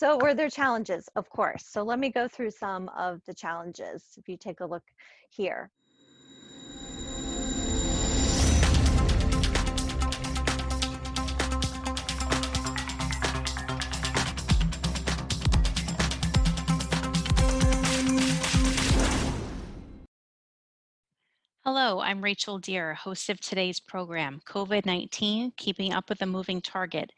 So were there challenges? Of course. So let me go through some of the challenges. If you take a look here. Hello, I'm Rachel Deer, host of today's program, COVID 19 Keeping Up with a Moving Target.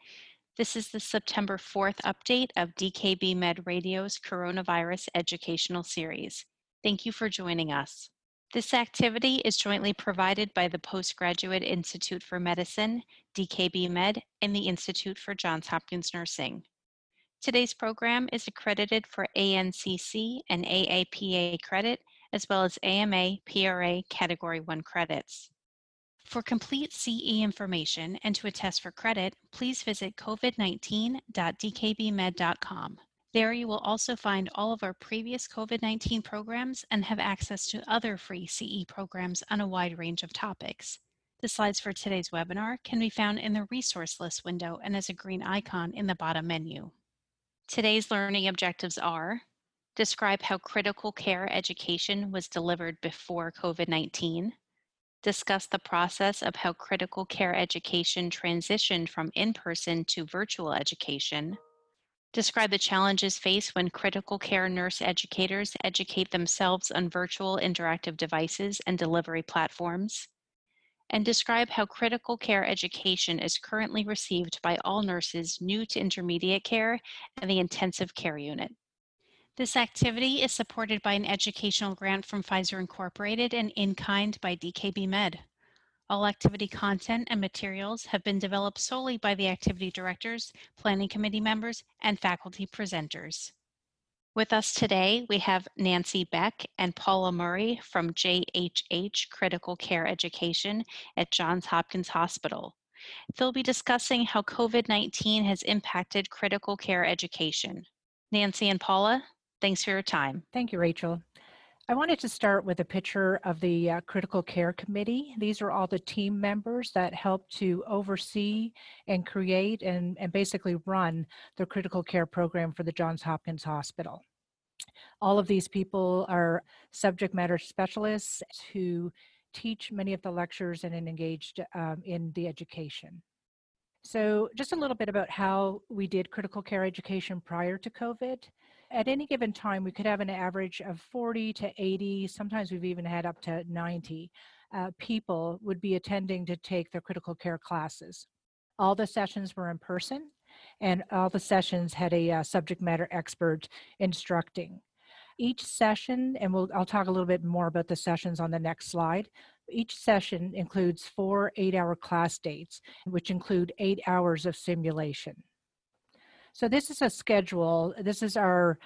This is the September 4th update of DKB Med Radio's Coronavirus Educational Series. Thank you for joining us. This activity is jointly provided by the Postgraduate Institute for Medicine, DKB Med, and the Institute for Johns Hopkins Nursing. Today's program is accredited for ANCC and AAPA credit as well as AMA PRA Category 1 credits. For complete CE information and to attest for credit, please visit covid19.dkbmed.com. There you will also find all of our previous COVID 19 programs and have access to other free CE programs on a wide range of topics. The slides for today's webinar can be found in the resource list window and as a green icon in the bottom menu. Today's learning objectives are describe how critical care education was delivered before COVID 19, discuss the process of how critical care education transitioned from in person to virtual education, describe the challenges faced when critical care nurse educators educate themselves on virtual interactive devices and delivery platforms, and describe how critical care education is currently received by all nurses new to intermediate care and the intensive care unit. This activity is supported by an educational grant from Pfizer Incorporated and in kind by DKB Med. All activity content and materials have been developed solely by the activity directors, planning committee members, and faculty presenters. With us today, we have Nancy Beck and Paula Murray from JHH Critical Care Education at Johns Hopkins Hospital. They'll be discussing how COVID 19 has impacted critical care education. Nancy and Paula, Thanks for your time. Thank you, Rachel. I wanted to start with a picture of the uh, Critical Care Committee. These are all the team members that help to oversee and create and, and basically run the critical care program for the Johns Hopkins Hospital. All of these people are subject matter specialists who teach many of the lectures and engaged um, in the education. So, just a little bit about how we did critical care education prior to COVID at any given time, we could have an average of 40 to 80, sometimes we've even had up to 90 uh, people would be attending to take their critical care classes. All the sessions were in person, and all the sessions had a uh, subject matter expert instructing. Each session, and we'll, I'll talk a little bit more about the sessions on the next slide. Each session includes four eight hour class dates, which include eight hours of simulation. So this is a schedule. This is our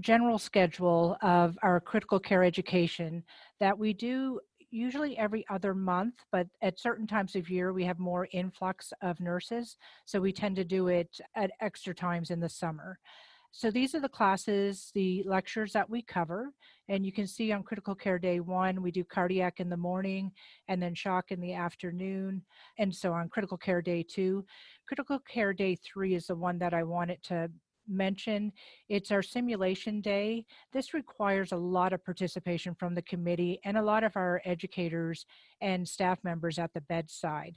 general schedule of our critical care education that we do usually every other month, but at certain times of year we have more influx of nurses. So we tend to do it at extra times in the summer. So these are the classes, the lectures that we cover. And you can see on critical care day one, we do cardiac in the morning and then shock in the afternoon. And so on critical care day two, critical care day three is the one that I wanted to mention. It's our simulation day. This requires a lot of participation from the committee and a lot of our educators and staff members at the bedside.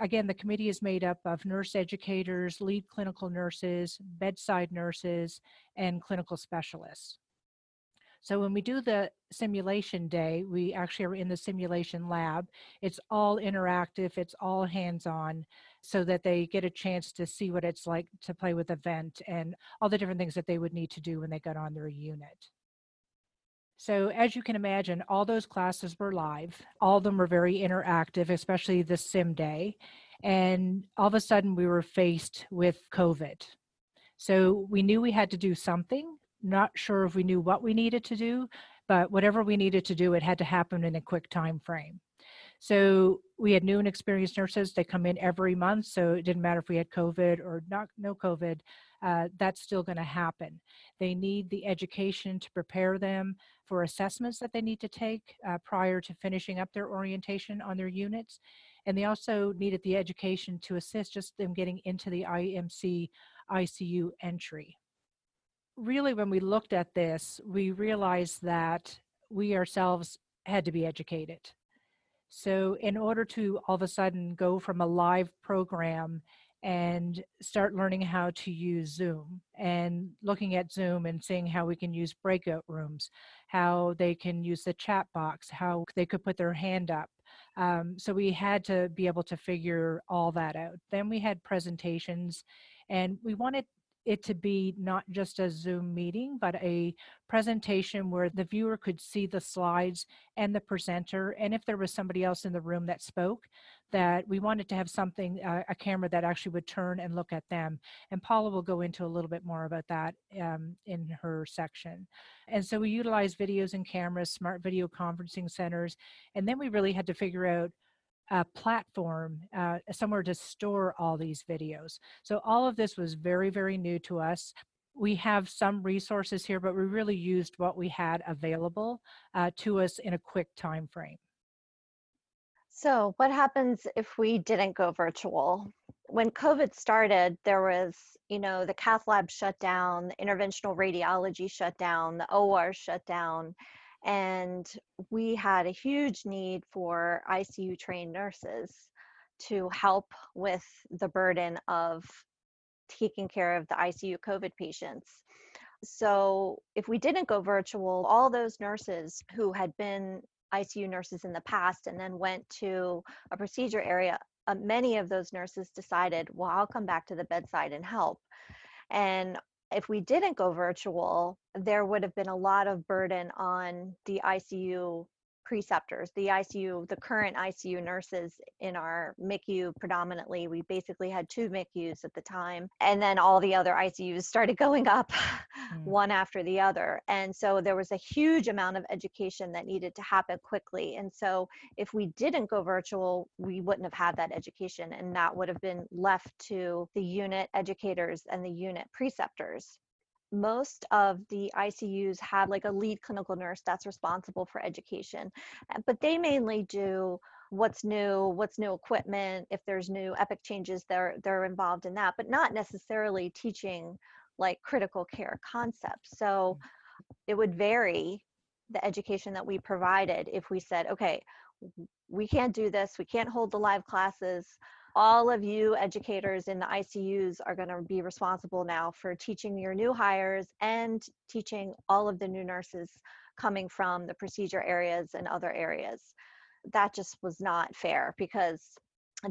Again, the committee is made up of nurse educators, lead clinical nurses, bedside nurses, and clinical specialists. So when we do the simulation day, we actually are in the simulation lab. It's all interactive, it's all hands-on, so that they get a chance to see what it's like to play with a vent and all the different things that they would need to do when they got on their unit. So as you can imagine, all those classes were live. All of them were very interactive, especially the sim day. And all of a sudden we were faced with COVID. So we knew we had to do something, not sure if we knew what we needed to do, but whatever we needed to do, it had to happen in a quick time frame. So we had new and experienced nurses. They come in every month, so it didn't matter if we had COVID or not no COVID. Uh, that's still going to happen. They need the education to prepare them for assessments that they need to take uh, prior to finishing up their orientation on their units. And they also needed the education to assist just them getting into the IMC ICU entry. really, when we looked at this, we realized that we ourselves had to be educated. So, in order to all of a sudden go from a live program and start learning how to use Zoom and looking at Zoom and seeing how we can use breakout rooms, how they can use the chat box, how they could put their hand up. Um, so we had to be able to figure all that out. Then we had presentations and we wanted it to be not just a Zoom meeting, but a presentation where the viewer could see the slides and the presenter. And if there was somebody else in the room that spoke, that we wanted to have something, uh, a camera that actually would turn and look at them. And Paula will go into a little bit more about that um, in her section. And so we utilized videos and cameras, smart video conferencing centers, and then we really had to figure out a platform, uh, somewhere to store all these videos. So all of this was very, very new to us. We have some resources here, but we really used what we had available uh, to us in a quick time frame. So, what happens if we didn't go virtual? When COVID started, there was, you know, the cath lab shut down, interventional radiology shut down, the OR shut down, and we had a huge need for ICU trained nurses to help with the burden of taking care of the ICU COVID patients. So, if we didn't go virtual, all those nurses who had been ICU nurses in the past and then went to a procedure area, uh, many of those nurses decided, well, I'll come back to the bedside and help. And if we didn't go virtual, there would have been a lot of burden on the ICU preceptors, the ICU, the current ICU nurses in our MICU predominantly. We basically had two MICUs at the time. And then all the other ICUs started going up mm. one after the other. And so there was a huge amount of education that needed to happen quickly. And so if we didn't go virtual, we wouldn't have had that education. And that would have been left to the unit educators and the unit preceptors most of the ICUs have like a lead clinical nurse that's responsible for education, uh, but they mainly do what's new, what's new equipment, if there's new epic changes, they're they're involved in that, but not necessarily teaching like critical care concepts. So it would vary the education that we provided if we said, okay, we can't do this, we can't hold the live classes all of you educators in the ICUs are going to be responsible now for teaching your new hires and teaching all of the new nurses coming from the procedure areas and other areas. That just was not fair because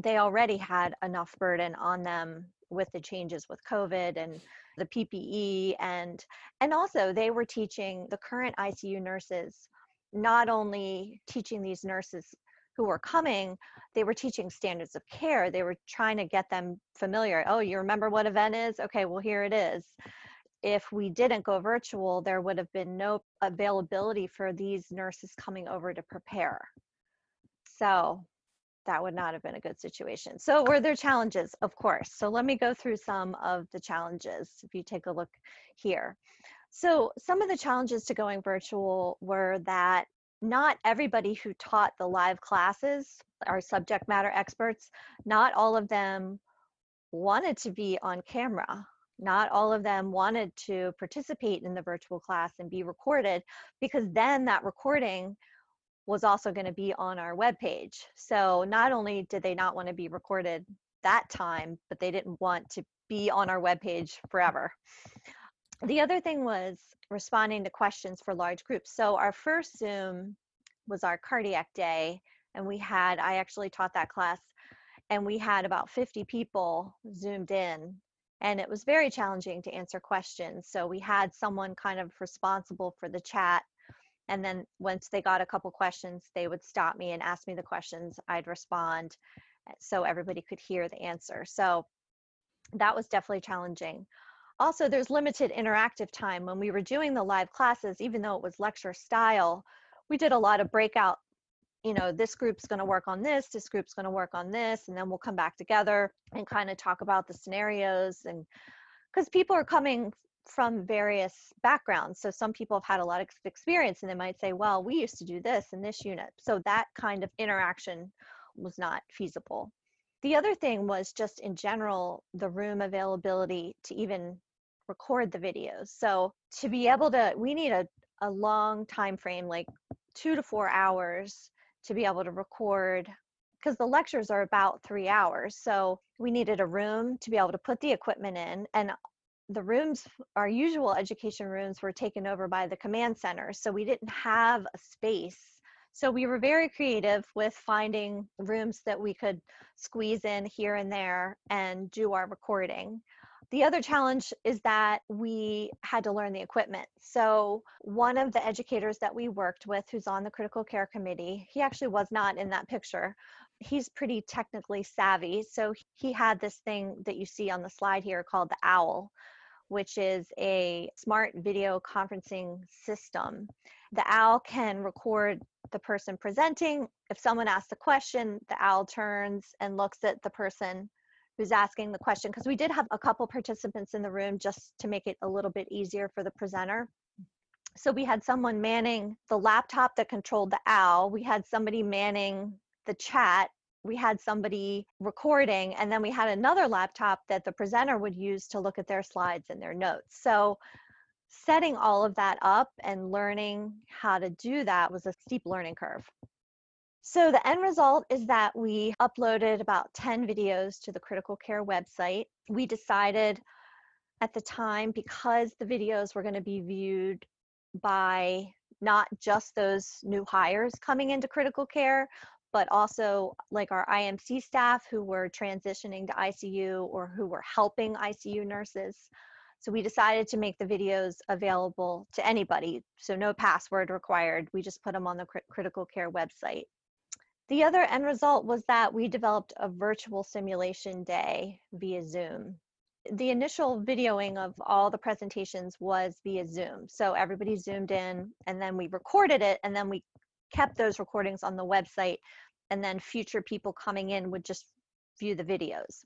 they already had enough burden on them with the changes with COVID and the PPE and and also they were teaching the current ICU nurses not only teaching these nurses who were coming, they were teaching standards of care. They were trying to get them familiar. Oh, you remember what event is? Okay, well, here it is. If we didn't go virtual, there would have been no availability for these nurses coming over to prepare. So that would not have been a good situation. So were there challenges? Of course. So let me go through some of the challenges if you take a look here. So some of the challenges to going virtual were that not everybody who taught the live classes are subject matter experts. Not all of them wanted to be on camera. Not all of them wanted to participate in the virtual class and be recorded because then that recording was also going to be on our webpage. So not only did they not want to be recorded that time, but they didn't want to be on our webpage forever. The other thing was responding to questions for large groups. So our first Zoom was our cardiac day, and we had, I actually taught that class, and we had about 50 people zoomed in. And it was very challenging to answer questions. So we had someone kind of responsible for the chat. And then once they got a couple questions, they would stop me and ask me the questions. I'd respond eh, so everybody could hear the answer. So that was definitely challenging. Also, there's limited interactive time. When we were doing the live classes, even though it was lecture style, we did a lot of breakout you know this group's going to work on this this group's going to work on this and then we'll come back together and kind of talk about the scenarios and because people are coming from various backgrounds. So some people have had a lot of experience and they might say well we used to do this in this unit. So that kind of interaction was not feasible the other thing was just in general the room availability to even record the videos. So to be able to, we need a, a long time frame, like two to four hours to be able to record because the lectures are about three hours. So we needed a room to be able to put the equipment in. And the rooms, our usual education rooms, were taken over by the command center. So we didn't have a space. So we were very creative with finding rooms that we could squeeze in here and there and do our recording. The other challenge is that we had to learn the equipment. So, one of the educators that we worked with, who's on the critical care committee, he actually was not in that picture. He's pretty technically savvy. So, he had this thing that you see on the slide here called the OWL, which is a smart video conferencing system. The OWL can record the person presenting. If someone asks a question, the OWL turns and looks at the person who's asking the question because we did have a couple participants in the room just to make it a little bit easier for the presenter. So we had someone manning the laptop that controlled the OWL. We had somebody manning the chat. We had somebody recording, and then we had another laptop that the presenter would use to look at their slides and their notes. So setting all of that up and learning how to do that was a steep learning curve. So the end result is that we uploaded about 10 videos to the critical care website. We decided at the time because the videos were going to be viewed by not just those new hires coming into critical care, but also like our IMC staff who were transitioning to ICU or who were helping ICU nurses. So we decided to make the videos available to anybody. So no password required. We just put them on the critical care website. The other end result was that we developed a virtual simulation day via Zoom. The initial videoing of all the presentations was via Zoom. So everybody zoomed in and then we recorded it and then we kept those recordings on the website and then future people coming in would just view the videos.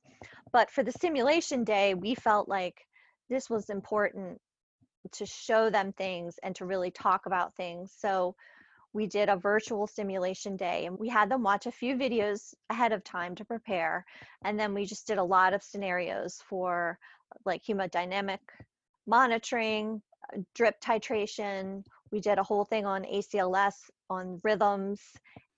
But for the simulation day, we felt like this was important to show them things and to really talk about things. So we did a virtual simulation day and we had them watch a few videos ahead of time to prepare and then we just did a lot of scenarios for like hemodynamic monitoring uh, drip titration. We did a whole thing on acls on rhythms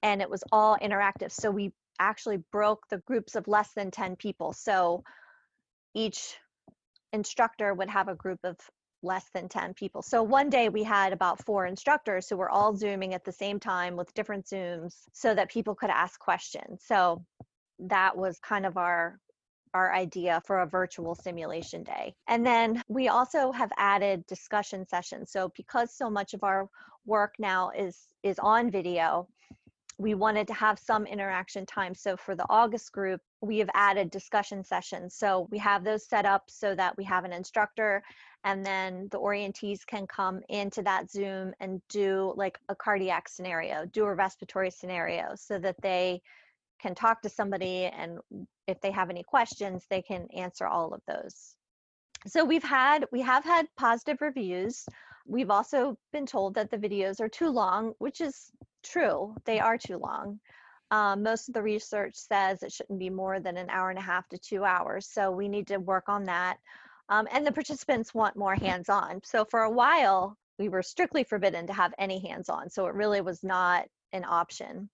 and it was all interactive. So we actually broke the groups of less than 10 people. So each instructor would have a group of less than 10 people. So one day we had about four instructors who were all Zooming at the same time with different Zooms so that people could ask questions. So that was kind of our our idea for a virtual simulation day. And then we also have added discussion sessions. So because so much of our work now is is on video, we wanted to have some interaction time. So for the August group, we have added discussion sessions. So we have those set up so that we have an instructor and then the orientees can come into that Zoom and do like a cardiac scenario, do a respiratory scenario so that they can talk to somebody and if they have any questions, they can answer all of those. So we've had, we have had positive reviews. We've also been told that the videos are too long, which is true. They are too long. Um, most of the research says it shouldn't be more than an hour and a half to two hours. So we need to work on that. Um, and the participants want more hands-on. So for a while, we were strictly forbidden to have any hands-on. So it really was not an option.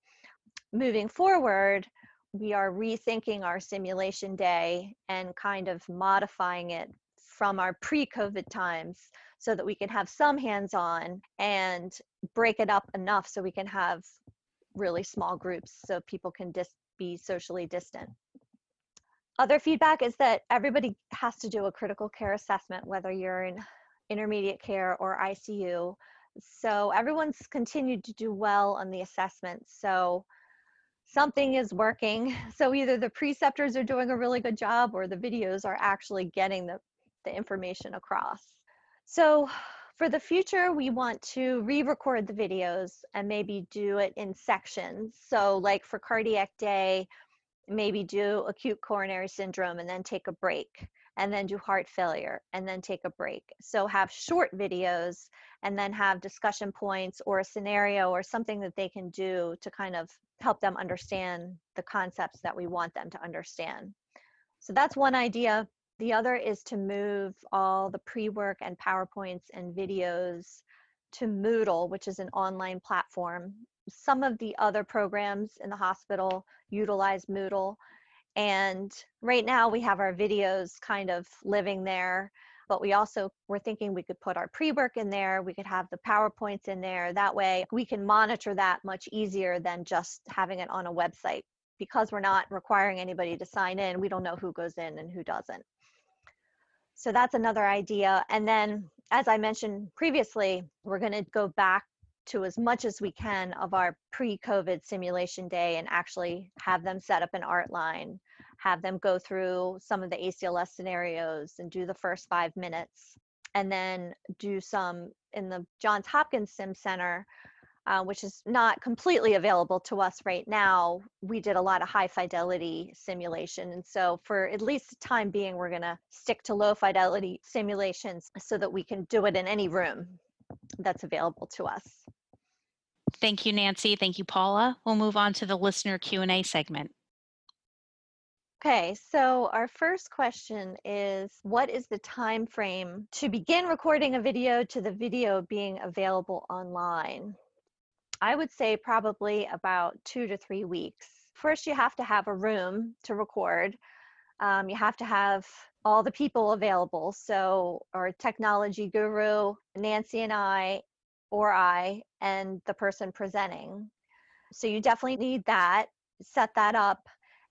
Moving forward, we are rethinking our simulation day and kind of modifying it from our pre-COVID times so that we can have some hands-on and break it up enough so we can have really small groups so people can dis- be socially distant. Other feedback is that everybody has to do a critical care assessment, whether you're in intermediate care or ICU. So everyone's continued to do well on the assessment. So something is working. So either the preceptors are doing a really good job or the videos are actually getting the, the information across. So for the future, we want to re-record the videos and maybe do it in sections. So like for cardiac day, maybe do acute coronary syndrome and then take a break and then do heart failure and then take a break. So have short videos and then have discussion points or a scenario or something that they can do to kind of help them understand the concepts that we want them to understand. So that's one idea. The other is to move all the pre work and PowerPoints and videos to Moodle, which is an online platform. Some of the other programs in the hospital utilize Moodle. And right now we have our videos kind of living there, but we also were thinking we could put our pre work in there, we could have the PowerPoints in there. That way we can monitor that much easier than just having it on a website. Because we're not requiring anybody to sign in, we don't know who goes in and who doesn't. So that's another idea. And then, as I mentioned previously, we're going to go back to as much as we can of our pre-COVID simulation day and actually have them set up an art line, have them go through some of the ACLS scenarios and do the first five minutes, and then do some in the Johns Hopkins Sim Center uh, which is not completely available to us right now, we did a lot of high fidelity simulation. And so, for at least the time being, we're going to stick to low fidelity simulations so that we can do it in any room that's available to us. Thank you, Nancy. Thank you, Paula. We'll move on to the listener Q&A segment. Okay, so our first question is what is the time frame to begin recording a video to the video being available online? I would say probably about two to three weeks. First, you have to have a room to record. Um, you have to have all the people available. So, our technology guru, Nancy and I, or I, and the person presenting. So, you definitely need that, set that up.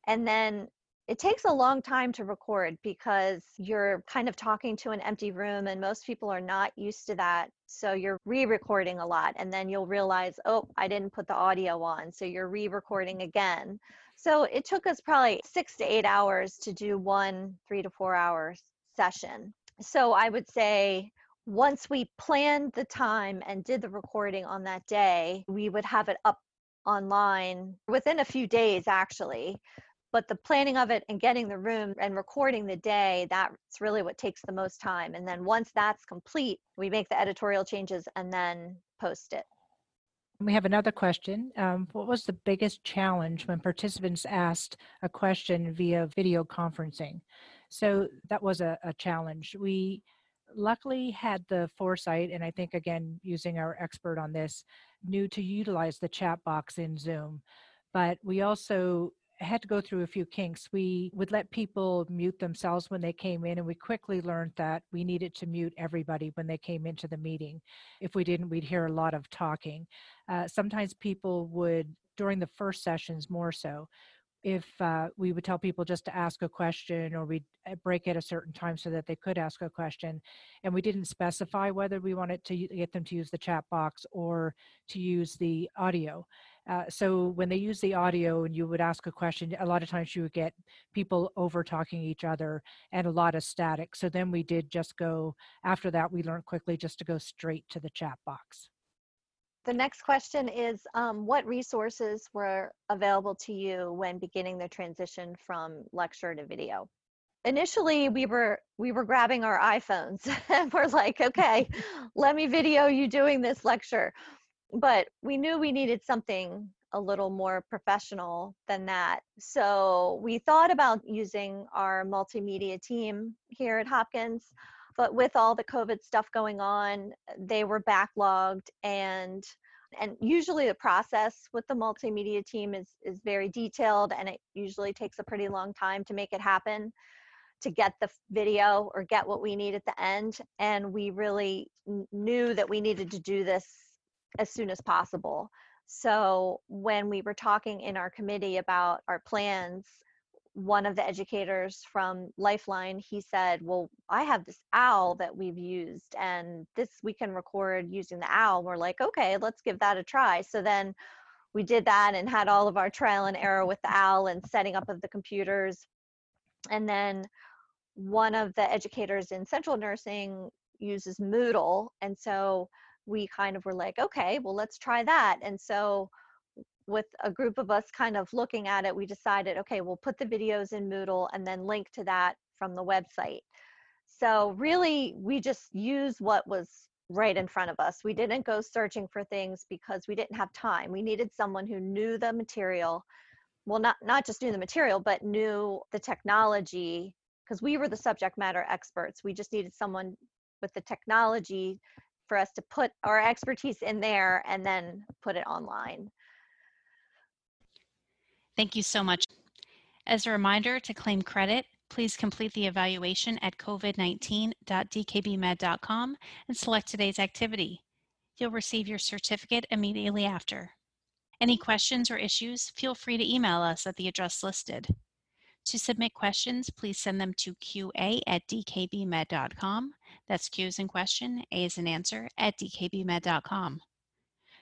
And then it takes a long time to record because you're kind of talking to an empty room and most people are not used to that so you're re-recording a lot and then you'll realize oh i didn't put the audio on so you're re-recording again. So it took us probably six to eight hours to do one three to four hour session. So i would say once we planned the time and did the recording on that day we would have it up online within a few days actually but the planning of it and getting the room and recording the day that's really what takes the most time and then once that's complete we make the editorial changes and then post it we have another question. Um, what was the biggest challenge when participants asked a question via video conferencing? So that was a, a challenge. We luckily had the foresight, and I think again, using our expert on this, knew to utilize the chat box in Zoom. But we also had to go through a few kinks. We would let people mute themselves when they came in, and we quickly learned that we needed to mute everybody when they came into the meeting. If we didn't, we'd hear a lot of talking. Uh, sometimes people would, during the first sessions more so, if uh, we would tell people just to ask a question or we'd uh, break at a certain time so that they could ask a question and we didn't specify whether we wanted to get them to use the chat box or to use the audio uh, so when they use the audio and you would ask a question, a lot of times you would get people over talking each other and a lot of static. So then we did just go, after that, we learned quickly just to go straight to the chat box. The next question is um, What resources were available to you when beginning the transition from lecture to video? Initially, we were we were grabbing our iPhones and we're like, okay, let me video you doing this lecture but we knew we needed something a little more professional than that. So we thought about using our multimedia team here at Hopkins, but with all the COVID stuff going on, they were backlogged and and usually the process with the multimedia team is is very detailed and it usually takes a pretty long time to make it happen to get the video or get what we need at the end and we really knew that we needed to do this as soon as possible. So when we were talking in our committee about our plans, one of the educators from Lifeline, he said, "Well, I have this owl that we've used, and this we can record using the owl." We're like, "Okay, let's give that a try." So then we did that and had all of our trial and error with the owl and setting up of the computers, and then one of the educators in central nursing uses Moodle, and so we kind of were like, okay, well, let's try that. And so with a group of us kind of looking at it, we decided, okay, we'll put the videos in Moodle and then link to that from the website. So really, we just use what was right in front of us. We didn't go searching for things because we didn't have time. We needed someone who knew the material, well, not not just knew the material, but knew the technology because we were the subject matter experts. We just needed someone with the technology for us to put our expertise in there and then put it online. Thank you so much. As a reminder, to claim credit, please complete the evaluation at covid19.dkbmed.com and select today's activity. You'll receive your certificate immediately after. Any questions or issues, feel free to email us at the address listed. To submit questions, please send them to qa at dkbmed.com. That's Q as in question, A as in answer, at dkbmed.com.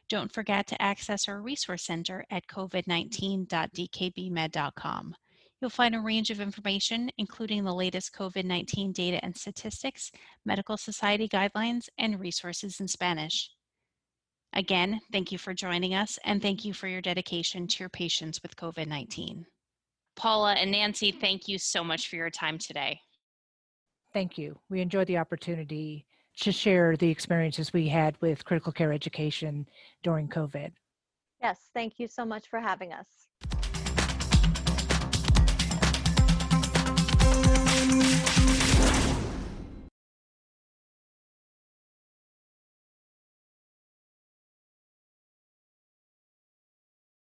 Don't forget to access our resource center at covid19.dkbmed.com. You'll find a range of information, including the latest COVID 19 data and statistics, medical society guidelines, and resources in Spanish. Again, thank you for joining us and thank you for your dedication to your patients with COVID 19. Paula and Nancy, thank you so much for your time today. Thank you. We enjoyed the opportunity to share the experiences we had with critical care education during COVID. Yes, thank you so much for having us.